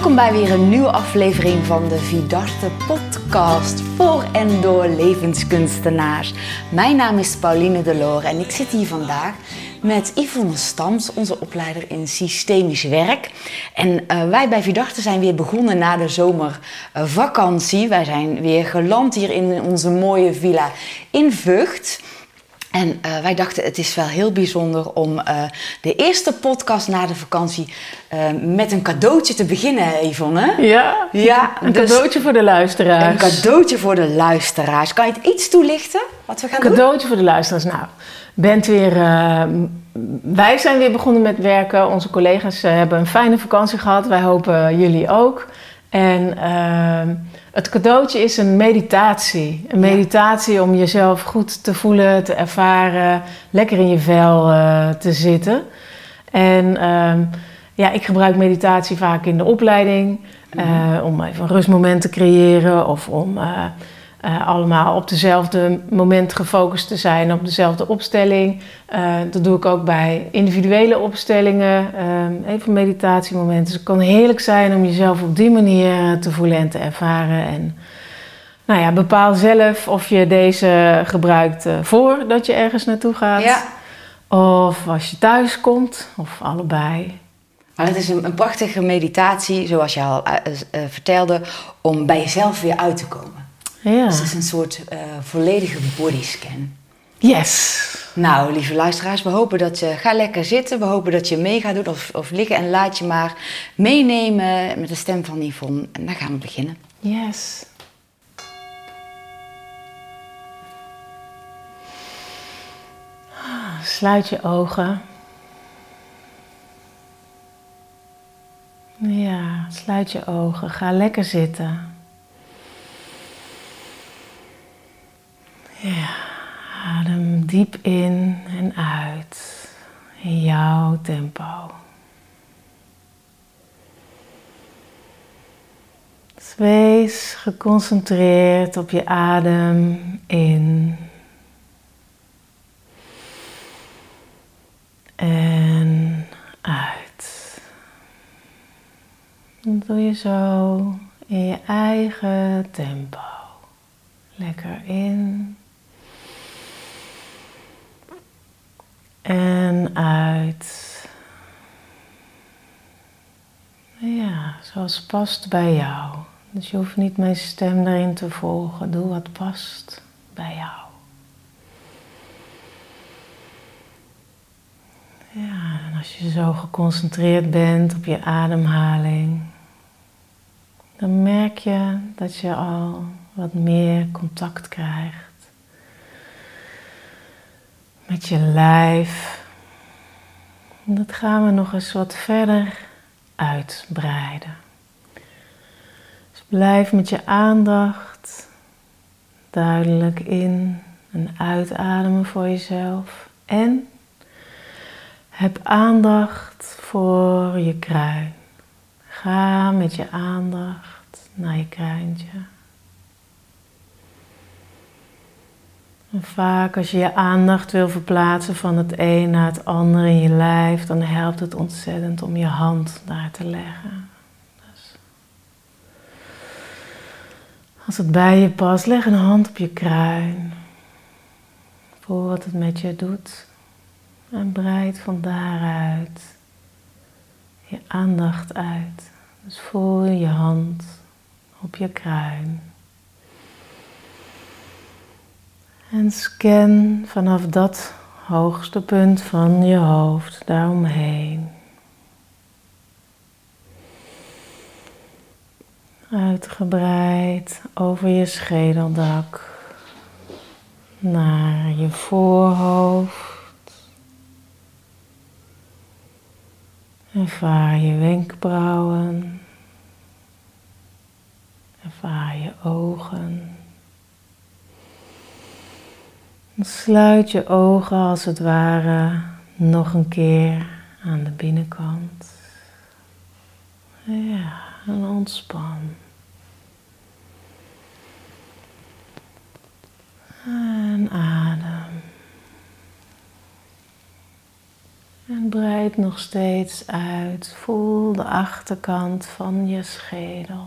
Welkom bij weer een nieuwe aflevering van de Vidarte podcast voor en door levenskunstenaars. Mijn naam is Pauline Delore en ik zit hier vandaag met Yvonne Stams, onze opleider in systemisch werk. En uh, wij bij Vidarte zijn weer begonnen na de zomervakantie. Wij zijn weer geland hier in onze mooie villa in Vught. En uh, wij dachten het is wel heel bijzonder om uh, de eerste podcast na de vakantie uh, met een cadeautje te beginnen, Yvonne. Ja, ja een dus cadeautje voor de luisteraars. Een cadeautje voor de luisteraars. Kan je het iets toelichten wat we gaan cadeautje doen? Cadeautje voor de luisteraars. Nou, bent weer, wij zijn weer begonnen met werken. Onze collega's hebben een fijne vakantie gehad. Wij hopen jullie ook. En ehm, het cadeautje is een meditatie. Een meditatie om jezelf goed te voelen, te ervaren, lekker in je vel uh, te zitten. En ehm, ja, ik gebruik meditatie vaak in de opleiding. Uh, om even een rustmoment te creëren of om uh, uh, allemaal op dezelfde moment gefocust te zijn, op dezelfde opstelling. Uh, dat doe ik ook bij individuele opstellingen, uh, even meditatiemomenten. Dus het kan heerlijk zijn om jezelf op die manier te voelen en te ervaren. En nou ja, bepaal zelf of je deze gebruikt voordat je ergens naartoe gaat. Ja. Of als je thuis komt, of allebei. Maar het is een, een prachtige meditatie, zoals je al vertelde, om bij jezelf weer uit te komen. Ja. Dus het is een soort uh, volledige bodyscan. Yes. Nou, lieve luisteraars, we hopen dat je... Ga lekker zitten. We hopen dat je mee gaat doen of, of liggen. En laat je maar meenemen met de stem van Yvonne. En dan gaan we beginnen. Yes. Sluit je ogen. Ja, sluit je ogen. Ga lekker zitten. Ja, adem diep in en uit in jouw tempo. Dus wees geconcentreerd op je adem in en uit. Dat doe je zo in je eigen tempo. Lekker in En uit. Ja, zoals past bij jou. Dus je hoeft niet mijn stem erin te volgen. Doe wat past bij jou. Ja, en als je zo geconcentreerd bent op je ademhaling, dan merk je dat je al wat meer contact krijgt met je lijf. Dat gaan we nog eens wat verder uitbreiden. Dus blijf met je aandacht duidelijk in en uitademen voor jezelf. En heb aandacht voor je kruin. Ga met je aandacht naar je kruintje. Vaak als je je aandacht wil verplaatsen van het een naar het ander in je lijf, dan helpt het ontzettend om je hand daar te leggen. Dus als het bij je past, leg een hand op je kruin. Voel wat het met je doet. En breid van daaruit je aandacht uit. Dus voel je hand op je kruin. En scan vanaf dat hoogste punt van je hoofd daaromheen. Uitgebreid over je schedeldak naar je voorhoofd. Ervaar je wenkbrauwen. Ervaar je ogen. Sluit je ogen als het ware nog een keer aan de binnenkant. Ja, en ontspan. En adem. En breid nog steeds uit. Voel de achterkant van je schedel.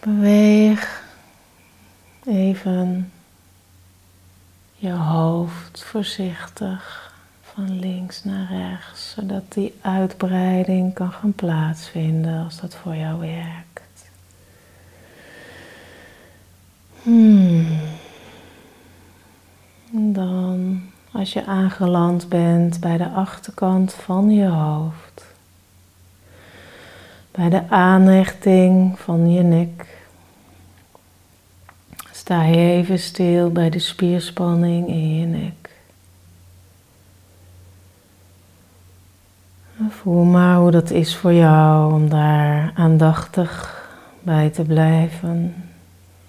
Beweeg even je hoofd voorzichtig van links naar rechts, zodat die uitbreiding kan gaan plaatsvinden als dat voor jou werkt. Hmm. Dan, als je aangeland bent bij de achterkant van je hoofd, bij de aanhechting van je nek, sta even stil bij de spierspanning in je nek. Voel maar hoe dat is voor jou om daar aandachtig bij te blijven.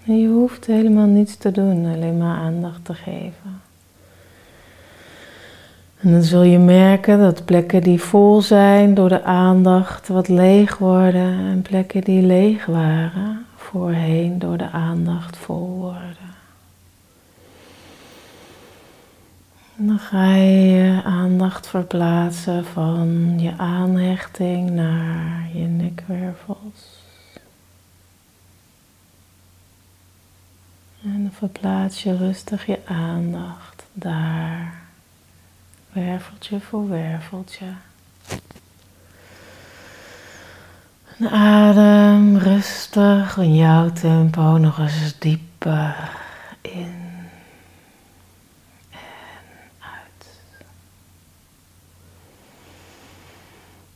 En je hoeft helemaal niets te doen, alleen maar aandacht te geven. En dan zul je merken dat plekken die vol zijn door de aandacht wat leeg worden en plekken die leeg waren voorheen door de aandacht vol worden. En dan ga je je aandacht verplaatsen van je aanhechting naar je nekwervels. En dan verplaats je rustig je aandacht daar, werveltje voor werveltje. En adem rustig in jouw tempo nog eens dieper in en uit.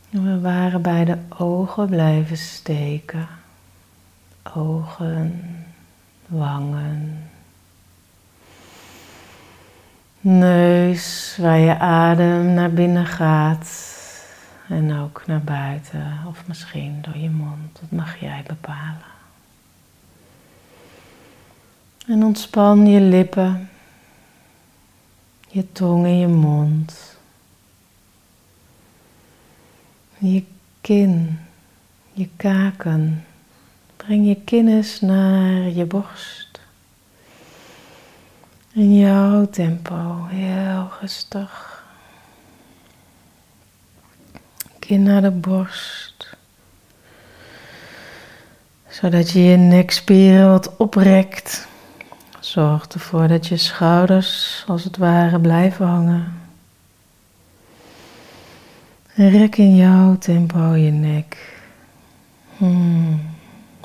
We waren bij de ogen blijven steken. Ogen wangen. Neus waar je adem naar binnen gaat en ook naar buiten of misschien door je mond. Dat mag jij bepalen. En ontspan je lippen, je tong en je mond. Je kin, je kaken. Breng je kinnis naar je borst. In jouw tempo, heel rustig. Kin naar de borst. Zodat je je nekspieren wat oprekt. Zorg ervoor dat je schouders als het ware blijven hangen. En rek in jouw tempo je nek. Hmm.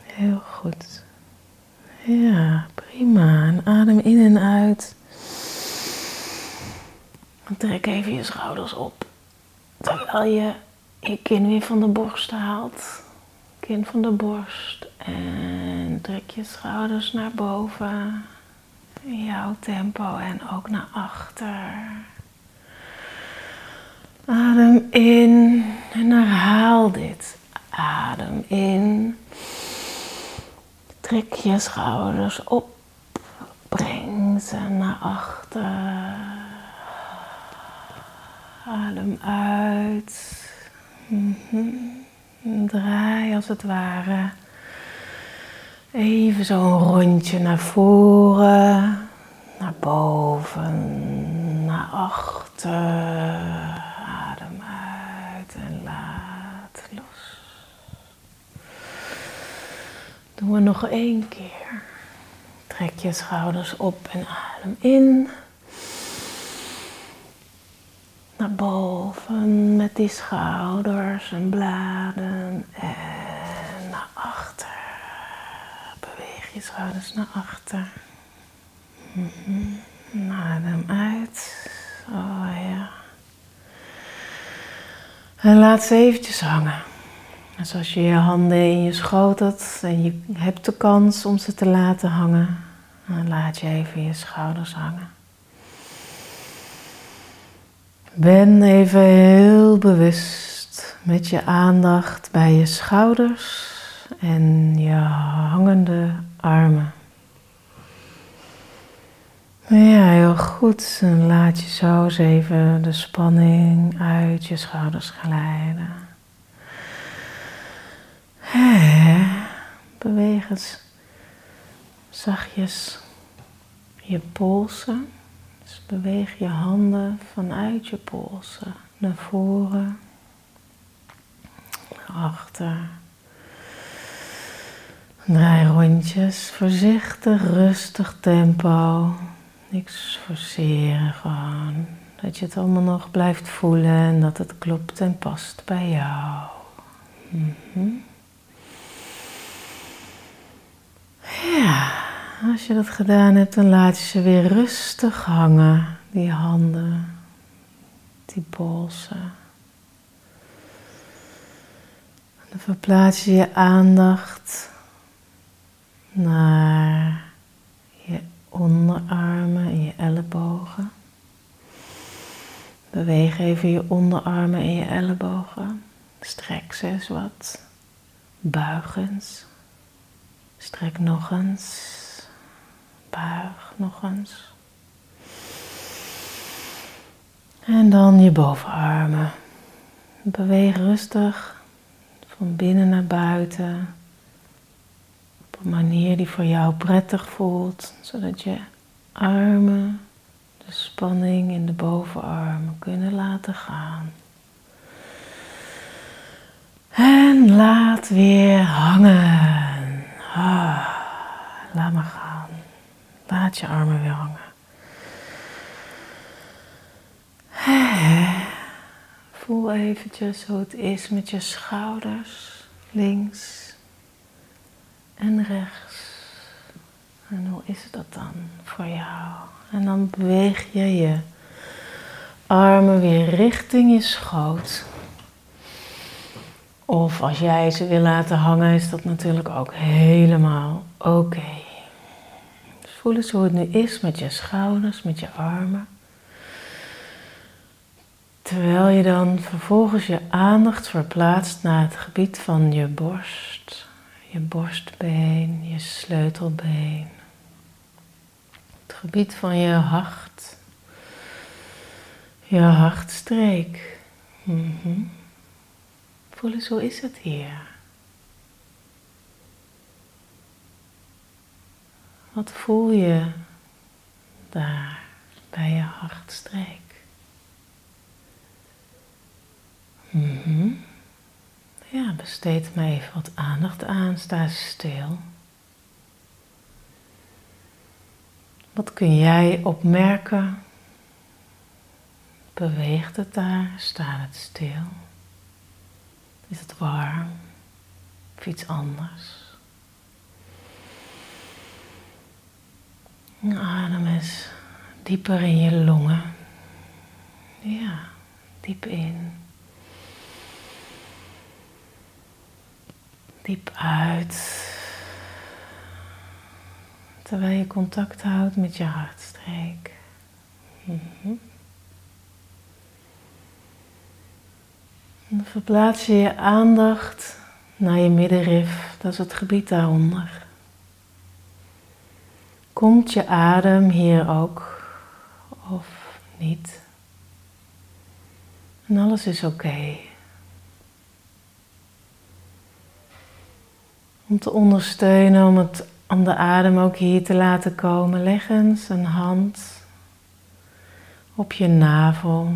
Heel goed. Ja, prima. Adem in en uit. Trek even je schouders op. Terwijl je je kin weer van de borst haalt. Kin van de borst. En trek je schouders naar boven. In jouw tempo en ook naar achter. Adem in en herhaal dit. Adem in. Trek je schouders op, breng ze naar achter. Adem uit. Mhm. Draai als het ware. Even zo'n rondje naar voren, naar boven, naar achter. Adem uit en laat los. Doen we nog één keer. Trek je schouders op en adem in. Naar boven met die schouders en bladen. En naar achter. Beweeg je schouders naar achter. Mm Adem uit. Oh ja. En laat ze eventjes hangen. Dus als je je handen in je schoot hebt en je hebt de kans om ze te laten hangen, dan laat je even je schouders hangen. Ben even heel bewust met je aandacht bij je schouders en je hangende armen. Ja, heel goed. En laat je zo eens even de spanning uit je schouders glijden. Beweeg eens zachtjes je polsen. Dus beweeg je handen vanuit je polsen naar voren, achter. Draai rondjes, voorzichtig, rustig tempo. Niks forceren, gewoon. Dat je het allemaal nog blijft voelen en dat het klopt en past bij jou. Mhm. Ja, als je dat gedaan hebt, dan laat je ze weer rustig hangen, die handen, die polsen. Dan verplaats je je aandacht naar je onderarmen en je ellebogen. Beweeg even je onderarmen en je ellebogen. Strek ze eens wat. Buig eens. Strek nog eens. Buig nog eens. En dan je bovenarmen. Beweeg rustig van binnen naar buiten. Op een manier die voor jou prettig voelt, zodat je armen de spanning in de bovenarmen kunnen laten gaan. En laat weer hangen. Ah, laat maar gaan. Laat je armen weer hangen. Voel eventjes hoe het is met je schouders, links en rechts. En hoe is dat dan voor jou? En dan beweeg je je armen weer richting je schoot. Of als jij ze wil laten hangen, is dat natuurlijk ook helemaal oké. Voel eens hoe het nu is met je schouders, met je armen. Terwijl je dan vervolgens je aandacht verplaatst naar het gebied van je borst, je borstbeen, je sleutelbeen gebied van je hart. Je hartstreek. Mm Voel eens, hoe is het hier? Wat voel je daar bij je hartstreek? Mm Ja, besteed me even wat aandacht aan. Sta stil. Wat kun jij opmerken? Beweegt het daar? Staat het stil? Is het warm? Of iets anders? Adem eens dieper in je longen. Ja, diep in. Diep uit terwijl je contact houdt met je hartstreek. Mm Dan verplaats je je aandacht naar je middenrif, dat is het gebied daaronder. Komt je adem hier ook of niet? En alles is oké. Om te ondersteunen, om het om de adem ook hier te laten komen, leg eens een hand op je navel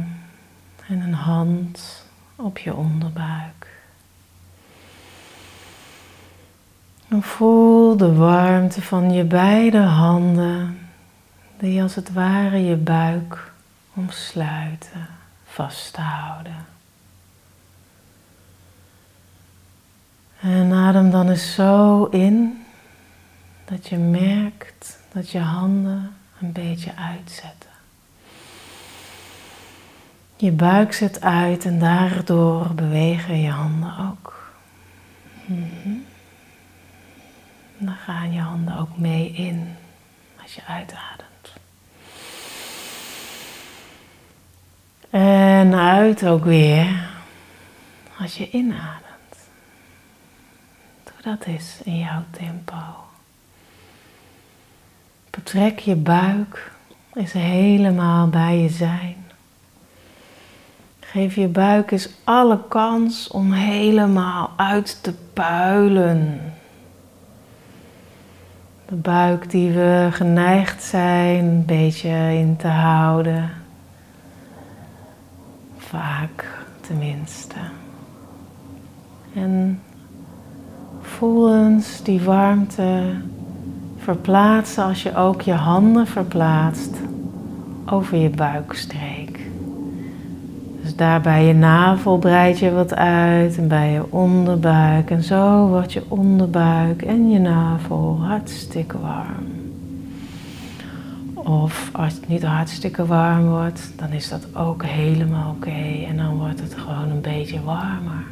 en een hand op je onderbuik. En voel de warmte van je beide handen, die als het ware je buik omsluiten, vasthouden. En adem dan eens zo in dat je merkt dat je handen een beetje uitzetten. Je buik zet uit en daardoor bewegen je handen ook. Mm Dan gaan je handen ook mee in als je uitademt. En uit ook weer als je inademt. Doe dat eens in jouw tempo. Betrek je buik eens helemaal bij je zijn. Geef je buik eens alle kans om helemaal uit te puilen. De buik die we geneigd zijn een beetje in te houden. Vaak tenminste. En voel eens die warmte verplaatsen als je ook je handen verplaatst over je buikstreek. Dus daar bij je navel breid je wat uit en bij je onderbuik. En zo wordt je onderbuik en je navel hartstikke warm. Of als het niet hartstikke warm wordt, dan is dat ook helemaal oké. En dan wordt het gewoon een beetje warmer.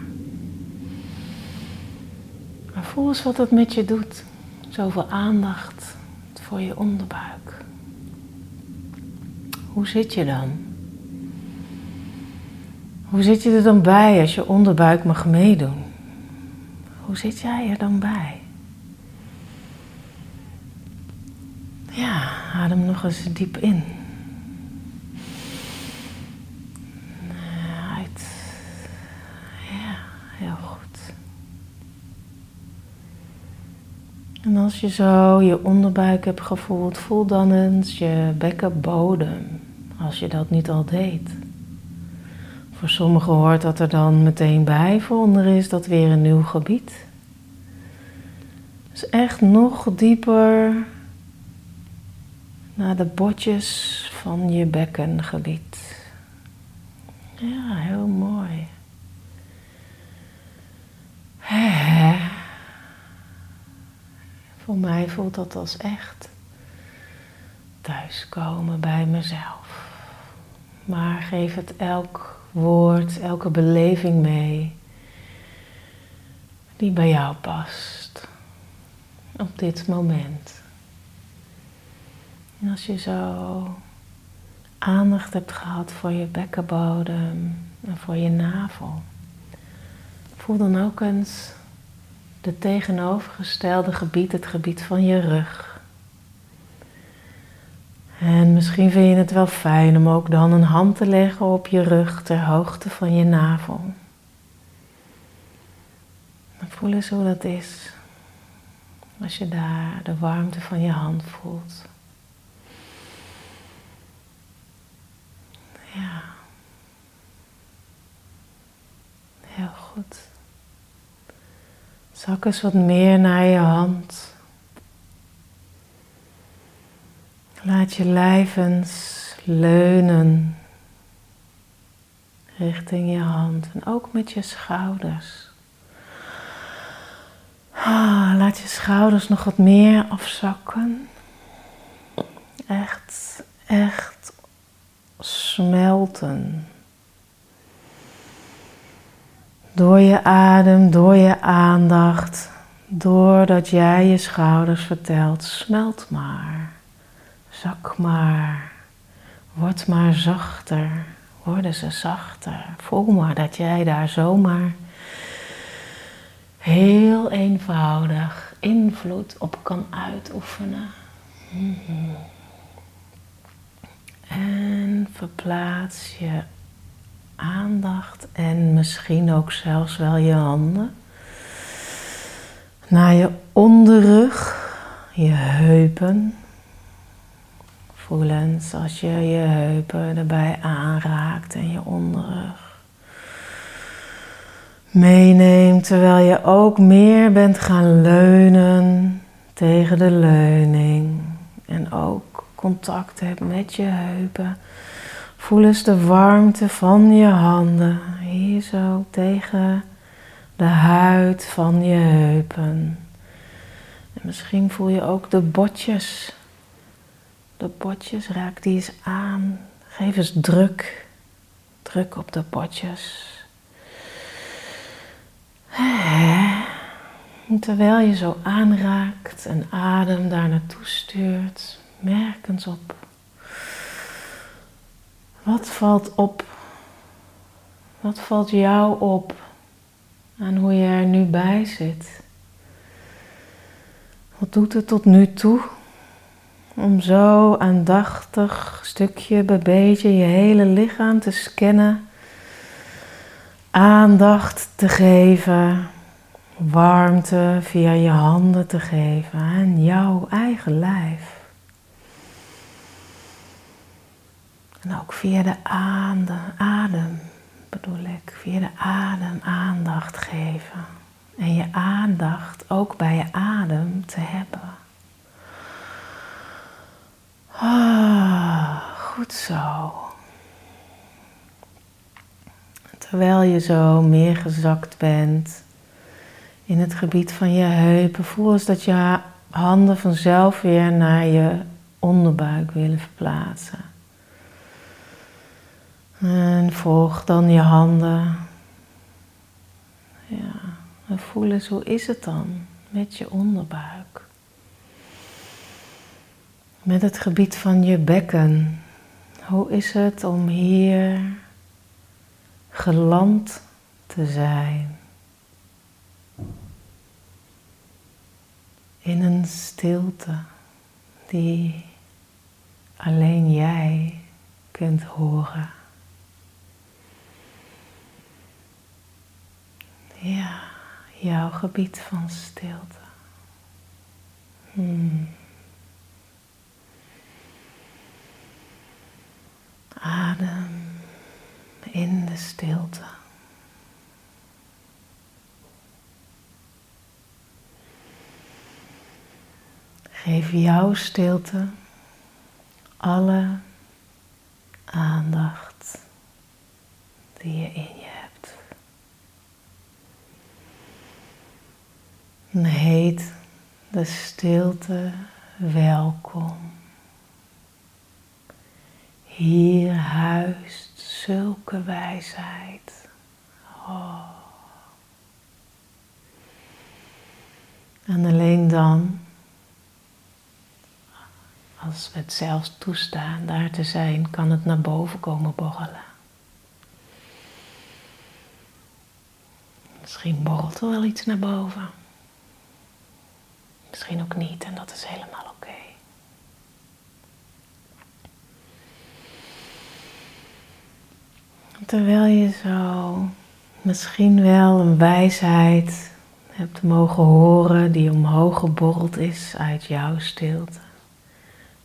Maar voel eens wat het met je doet. Zoveel aandacht voor je onderbuik. Hoe zit je dan? Hoe zit je er dan bij als je onderbuik mag meedoen? Hoe zit jij er dan bij? Ja, adem nog eens diep in. Uit. Ja, heel goed. En als je zo je onderbuik hebt gevoeld, voel dan eens je bekkenbodem, als je dat niet al deed. Voor sommigen hoort dat er dan meteen bij, voor anderen is dat weer een nieuw gebied. Dus echt nog dieper naar de botjes van je bekkengebied. Ja, heel mooi. Voor mij voelt dat als echt thuiskomen bij mezelf. Maar geef het elk woord, elke beleving mee die bij jou past op dit moment. En als je zo aandacht hebt gehad voor je bekkenbodem en voor je navel, voel dan ook eens de tegenovergestelde gebied, het gebied van je rug. En misschien vind je het wel fijn om ook dan een hand te leggen op je rug ter hoogte van je navel. Dan voel eens hoe dat is als je daar de warmte van je hand voelt. Ja. Heel goed. Zak eens wat meer naar je hand. Laat je lijf eens leunen richting je hand en ook met je schouders. Ah, laat je schouders nog wat meer afzakken. Echt, echt smelten. Door je adem, door je aandacht, doordat jij je schouders vertelt, smelt maar, zak maar, word maar zachter, worden ze zachter. Voel maar dat jij daar zomaar heel eenvoudig invloed op kan uitoefenen. En verplaats je aandacht en misschien ook zelfs wel je handen naar je onderrug, je heupen. Voelens als je je heupen erbij aanraakt en je onderrug meeneemt terwijl je ook meer bent gaan leunen tegen de leuning en ook contact hebt met je heupen. Voel eens de warmte van je handen hier zo tegen de huid van je heupen. En misschien voel je ook de botjes. De botjes, raak die eens aan. Geef eens druk. Druk op de botjes. terwijl je zo aanraakt en adem daar naartoe stuurt, merk eens op. Wat valt op? Wat valt jou op aan hoe je er nu bij zit? Wat doet het tot nu toe om zo aandachtig, stukje bij beetje, je hele lichaam te scannen, aandacht te geven warmte via je handen te geven aan jouw eigen lijf. En ook via de adem, bedoel ik, via de adem aandacht geven. En je aandacht ook bij je adem te hebben. Ah, goed zo. Terwijl je zo meer gezakt bent in het gebied van je heupen, voel eens dat je handen vanzelf weer naar je onderbuik willen verplaatsen. En volg dan je handen. Ja, en voel eens hoe is het dan met je onderbuik. Met het gebied van je bekken. Hoe is het om hier geland te zijn? In een stilte die alleen jij kunt horen. Ja, jouw gebied van stilte. Hmm. Adem in de stilte. Geef jouw stilte alle aandacht die je in je hebt. Heet de stilte welkom. Hier huist zulke wijsheid. Oh. En alleen dan, als we het zelfs toestaan daar te zijn, kan het naar boven komen borrelen. Misschien borrelt er wel iets naar boven. Misschien ook niet en dat is helemaal oké. Terwijl je zo misschien wel een wijsheid hebt mogen horen die omhoog geborreld is uit jouw stilte,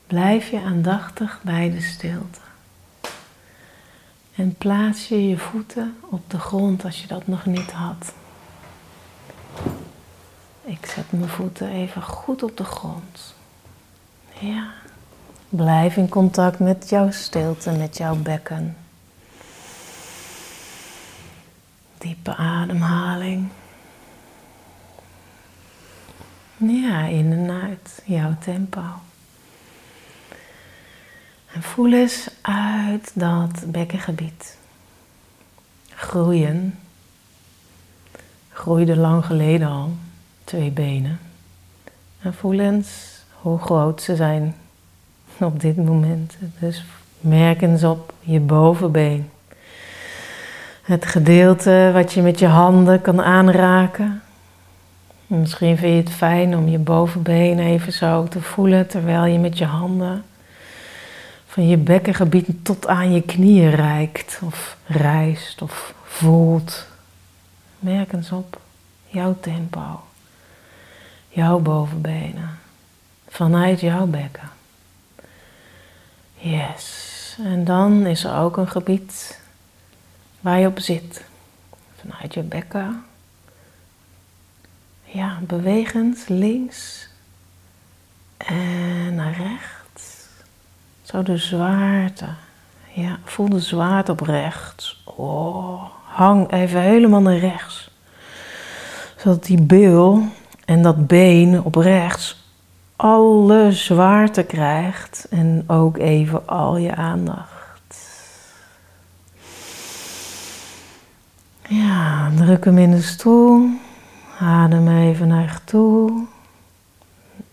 blijf je aandachtig bij de stilte. En plaats je je voeten op de grond als je dat nog niet had. Ik zet mijn voeten even goed op de grond. Ja. Blijf in contact met jouw stilte, met jouw bekken. Diepe ademhaling. Ja, in en uit, jouw tempo. En voel eens uit dat bekkengebied. Groeien. Groeide lang geleden al, twee benen. En voel eens hoe groot ze zijn op dit moment. Dus merk eens op je bovenbeen. Het gedeelte wat je met je handen kan aanraken. Misschien vind je het fijn om je bovenbeen even zo te voelen terwijl je met je handen van je bekkengebied tot aan je knieën reikt of reist of voelt. Merk eens op jouw tempo, jouw bovenbenen, vanuit jouw bekken. Yes. En dan is er ook een gebied waar je op zit. Vanuit je bekken. Ja, bewegend links en naar rechts. Zo de zwaarte. Ja, voel de zwaarte op rechts. Oh, hang even helemaal naar rechts. Zodat die bil en dat been op rechts alle zwaarte krijgt en ook even al je aandacht. Ja, druk hem in de stoel. Adem even naar toe.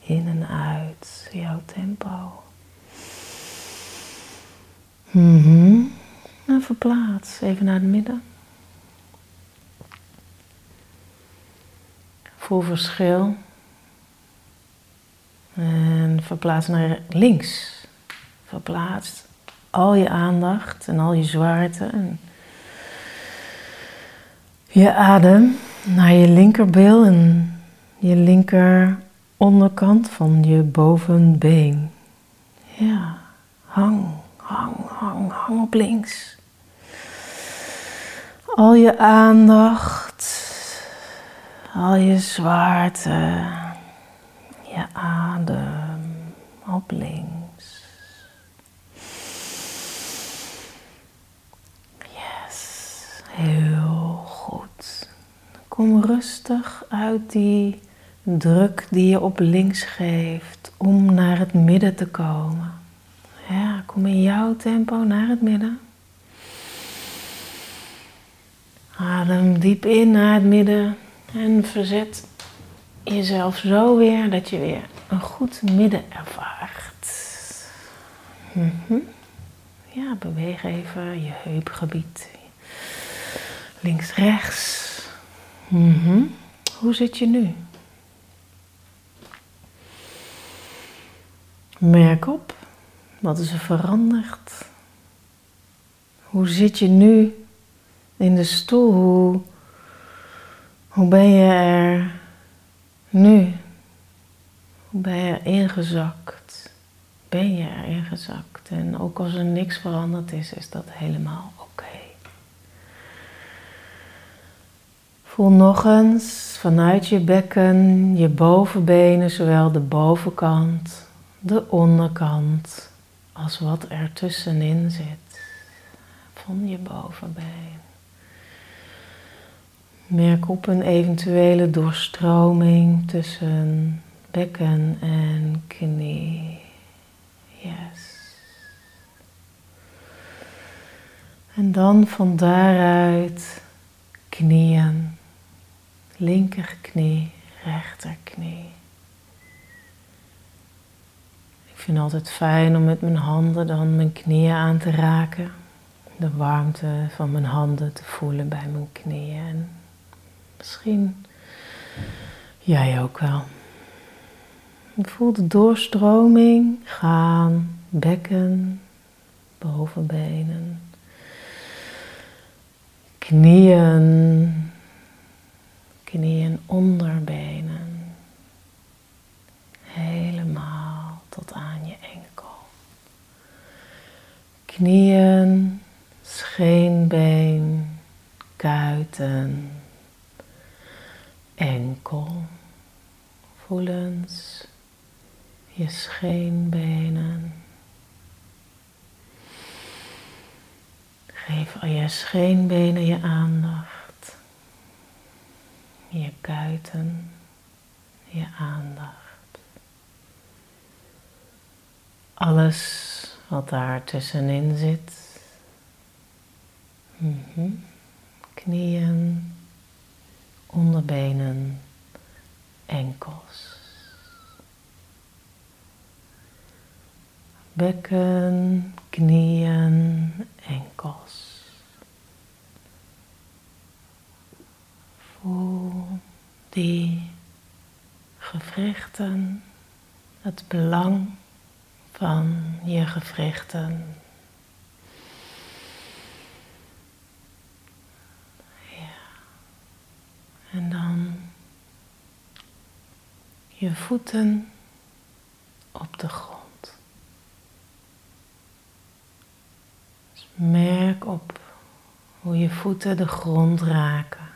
In en uit, jouw tempo. Mm En verplaats even naar het midden. Voel verschil. En verplaats naar links. Verplaats al je aandacht en al je zwaarte. En je adem naar je linkerbil en je linker onderkant van je bovenbeen. Ja, hang, hang, hang, hang op links. Al je aandacht, al je zwaarte, je adem op links. Yes, heel. Kom rustig uit die druk die je op links geeft om naar het midden te komen. Ja, kom in jouw tempo naar het midden. Adem diep in naar het midden en verzet jezelf zo weer dat je weer een goed midden ervaart. Mhm. Ja, beweeg even je heupgebied. Links, rechts. Mhm. Hoe zit je nu? Merk op, wat is er veranderd? Hoe zit je nu in de stoel? Hoe, hoe ben je er nu? Hoe ben je er ingezakt? Ben je er ingezakt? En ook als er niks veranderd is, is dat helemaal oké. Voel nog eens vanuit je bekken, je bovenbenen, zowel de bovenkant de onderkant als wat er tussenin zit van je bovenbeen. Merk op een eventuele doorstroming tussen bekken en knie. Yes. En dan van daaruit knieën. Linkerknie, rechterknie. Ik vind het altijd fijn om met mijn handen dan mijn knieën aan te raken. De warmte van mijn handen te voelen bij mijn knieën. En misschien jij ook wel. Voel de doorstroming gaan, bekken, bovenbenen, knieën, knieën, onderbenen. Helemaal tot aan je enkel. Knieën, scheenbeen, kuiten, enkel. Voelens je scheenbenen. Geef al je scheenbenen je aandacht. Je kuiten je aandacht. alles wat daar tussenin zit. Mhm. Knieën, onderbenen, enkels. Bekken, knieën, enkels. Voel die gewrichten, het belang van je gewrichten. Ja. En dan je voeten op de grond. Dus merk op hoe je voeten de grond raken.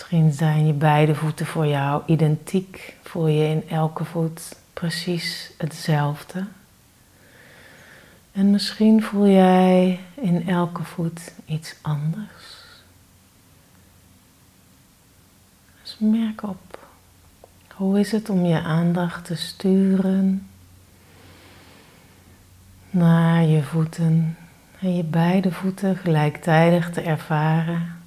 Misschien zijn je beide voeten voor jou identiek. Voel je in elke voet precies hetzelfde. En misschien voel jij in elke voet iets anders. Dus merk op. Hoe is het om je aandacht te sturen naar je voeten en je beide voeten gelijktijdig te ervaren?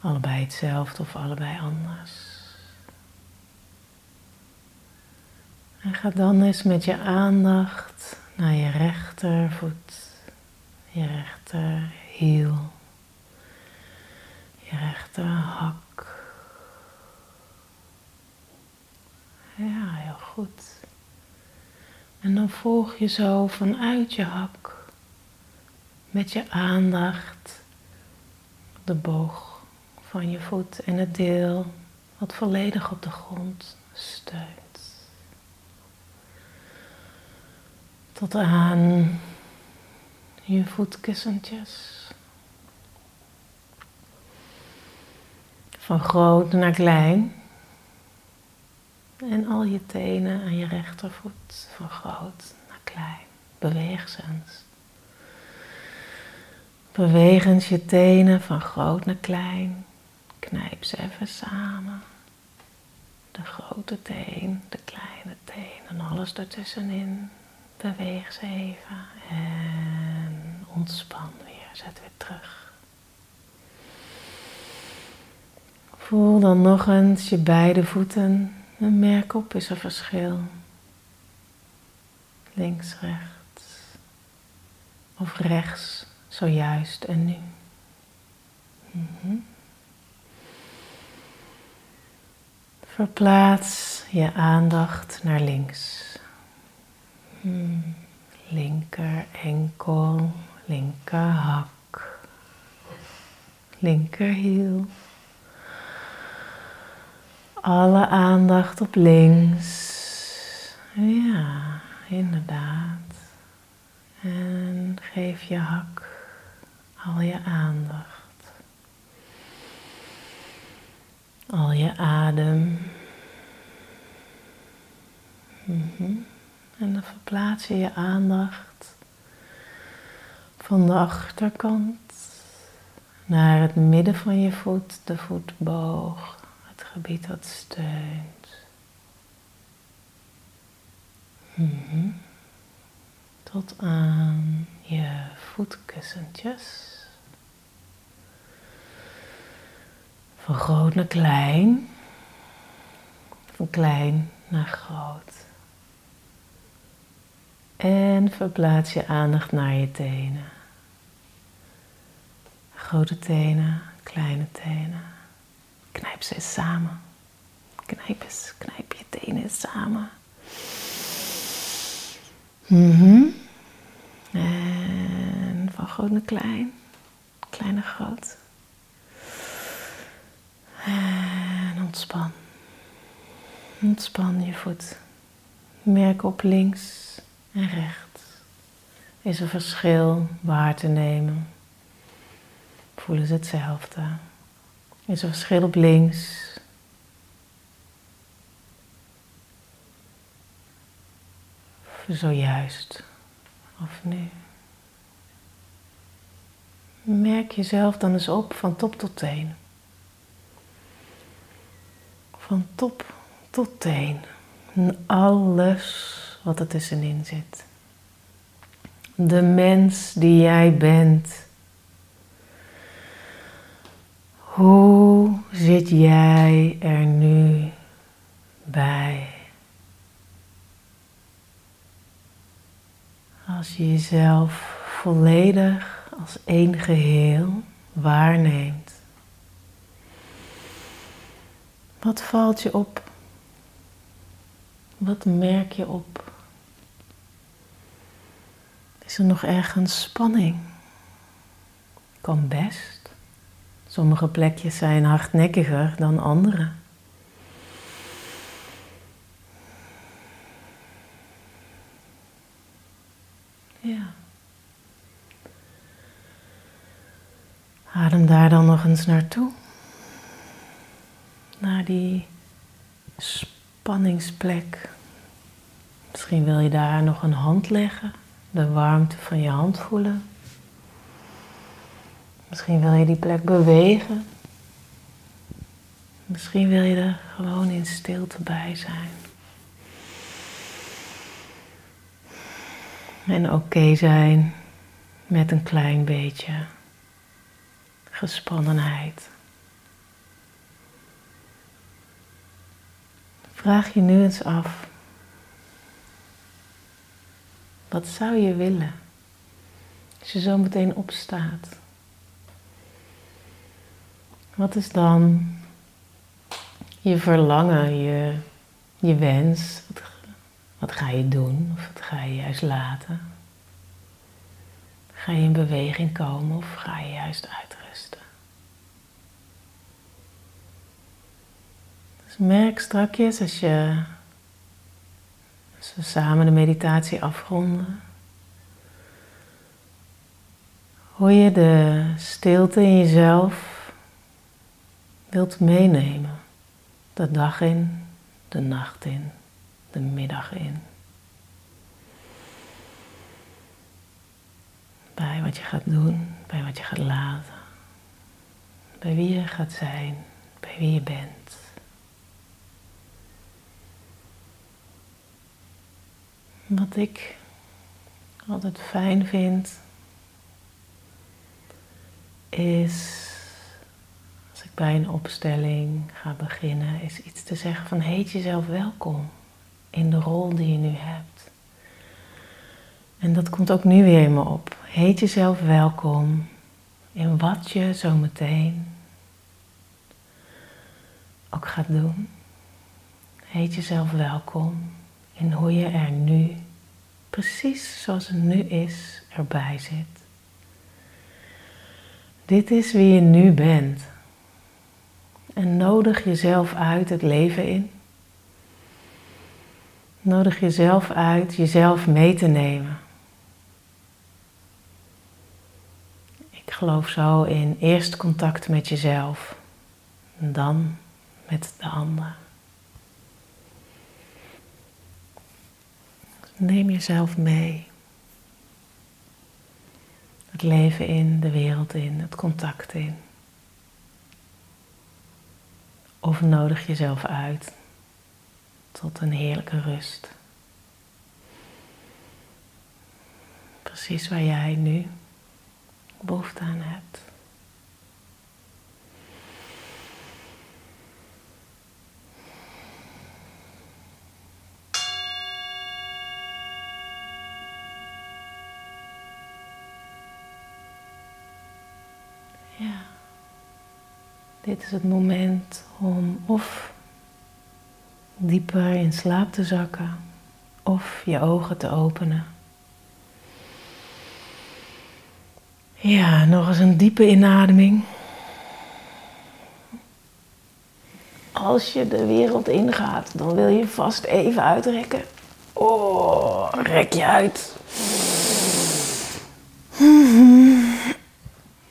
Allebei hetzelfde of allebei anders. En ga dan eens met je aandacht naar je rechtervoet, je rechterhiel, je rechterhak. Ja, heel goed. En dan volg je zo vanuit je hak met je aandacht de boog van je voet en het deel wat volledig op de grond steunt. Tot aan je voetkussentjes. Van groot naar klein. En al je tenen aan je rechtervoet van groot naar klein. Beweeg ze eens. Beweeg eens je tenen van groot naar klein. Knijp ze even samen. De grote teen, de kleine teen en alles ertussenin. Beweeg ze even en ontspan weer. Zet weer terug. Voel dan nog eens je beide voeten en merk op is er verschil. Links, rechts of rechts, zojuist en nu. Mm Verplaats je aandacht naar links. Hmm. Linker enkel, linker hak, linker hiel. Alle aandacht op links. Ja, inderdaad. En geef je hak al je aandacht. Al je adem. Mhm. En dan verplaats je je aandacht van de achterkant naar het midden van je voet, de voetboog, het gebied dat steunt. Mhm. Tot aan je voetkussentjes. Van groot naar klein. Van klein naar groot. En verplaats je aandacht naar je tenen. Grote tenen, kleine tenen. Knijp ze eens samen. Knijp eens, knijp je tenen samen. Mm En van groot naar klein, klein naar groot. Ontspan. Ontspan je voet. Merk op links en rechts. Is een verschil waar te nemen? Voelen ze hetzelfde? Is er verschil op links? Of zojuist? Of nu? Merk jezelf dan eens op van top tot teen van top tot teen. En alles wat er tussenin zit. De mens die jij bent. Hoe zit jij er nu bij? Als je jezelf volledig als één geheel waarneemt. Wat valt je op? Wat merk je op? Is er nog ergens spanning? Kan best. Sommige plekjes zijn hardnekkiger dan andere. Ja. Adem daar dan nog eens naartoe naar die spanningsplek. Misschien wil je daar nog een hand leggen, de warmte van je hand voelen. Misschien wil je die plek bewegen. Misschien wil je er gewoon in stilte bij zijn. En oké zijn met een klein beetje gespannenheid. Vraag je nu eens af, wat zou je willen als je zo meteen opstaat? Wat is dan je verlangen, je, je wens? Wat, wat ga je doen of wat ga je juist laten? Ga je in beweging komen of ga je juist uitrusten? Merk strakjes als je als we samen de meditatie afronden. Hoe je de stilte in jezelf wilt meenemen. De dag in, de nacht in, de middag in. Bij wat je gaat doen, bij wat je gaat laten. Bij wie je gaat zijn, bij wie je bent. Wat ik altijd fijn vind, is als ik bij een opstelling ga beginnen, is iets te zeggen van heet jezelf welkom in de rol die je nu hebt. En dat komt ook nu weer in me op. Heet jezelf welkom in wat je zo meteen ook gaat doen. Heet jezelf welkom in hoe je er nu, precies zoals het nu is, erbij zit. Dit is wie je nu bent. En nodig jezelf uit het leven in. Nodig jezelf uit jezelf mee te nemen. Ik geloof zo in eerst contact met jezelf en dan met de ander. Neem jezelf mee. Het leven in, de wereld in, het contact in. Of nodig jezelf uit tot een heerlijke rust. Precies waar jij nu behoefte aan hebt. Dit is het moment om of dieper in slaap te zakken of je ogen te openen. Ja, nog eens een diepe inademing. Als je de wereld ingaat, dan wil je vast even uitrekken. Oh, rek je uit.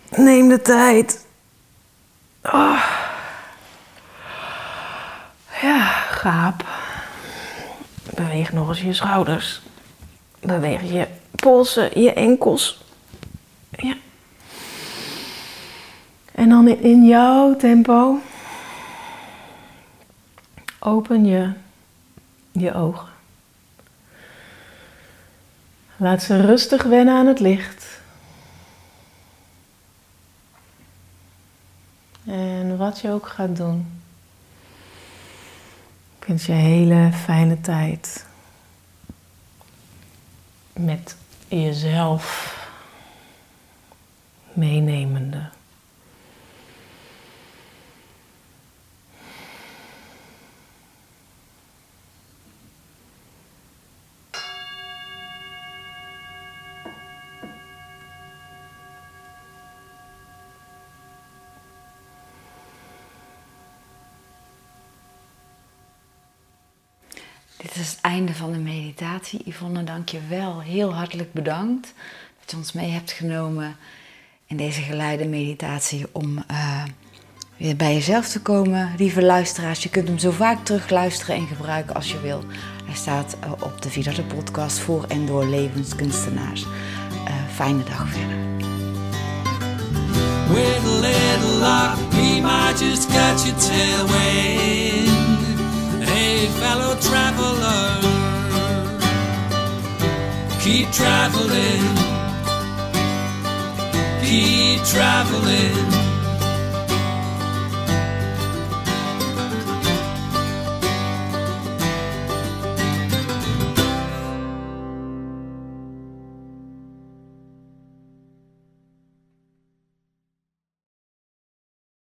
Neem de tijd. Oh. Ja, gaap. Beweeg nog eens je schouders. Beweeg je polsen, je enkels. Ja. En dan in jouw tempo open je je ogen. Laat ze rustig wennen aan het licht. En wat je ook gaat doen. Ik wens je een hele fijne tijd met jezelf meenemende. Dit is het einde van de meditatie. Yvonne, dank je wel. Heel hartelijk bedankt dat je ons mee hebt genomen in deze geleide meditatie om uh, weer bij jezelf te komen. Lieve luisteraars, je kunt hem zo vaak terug luisteren en gebruiken als je wil. Hij staat uh, op de Vidarte podcast voor en door levenskunstenaars. Uh, fijne dag verder. Hey, fellow traveler, keep traveling, keep traveling.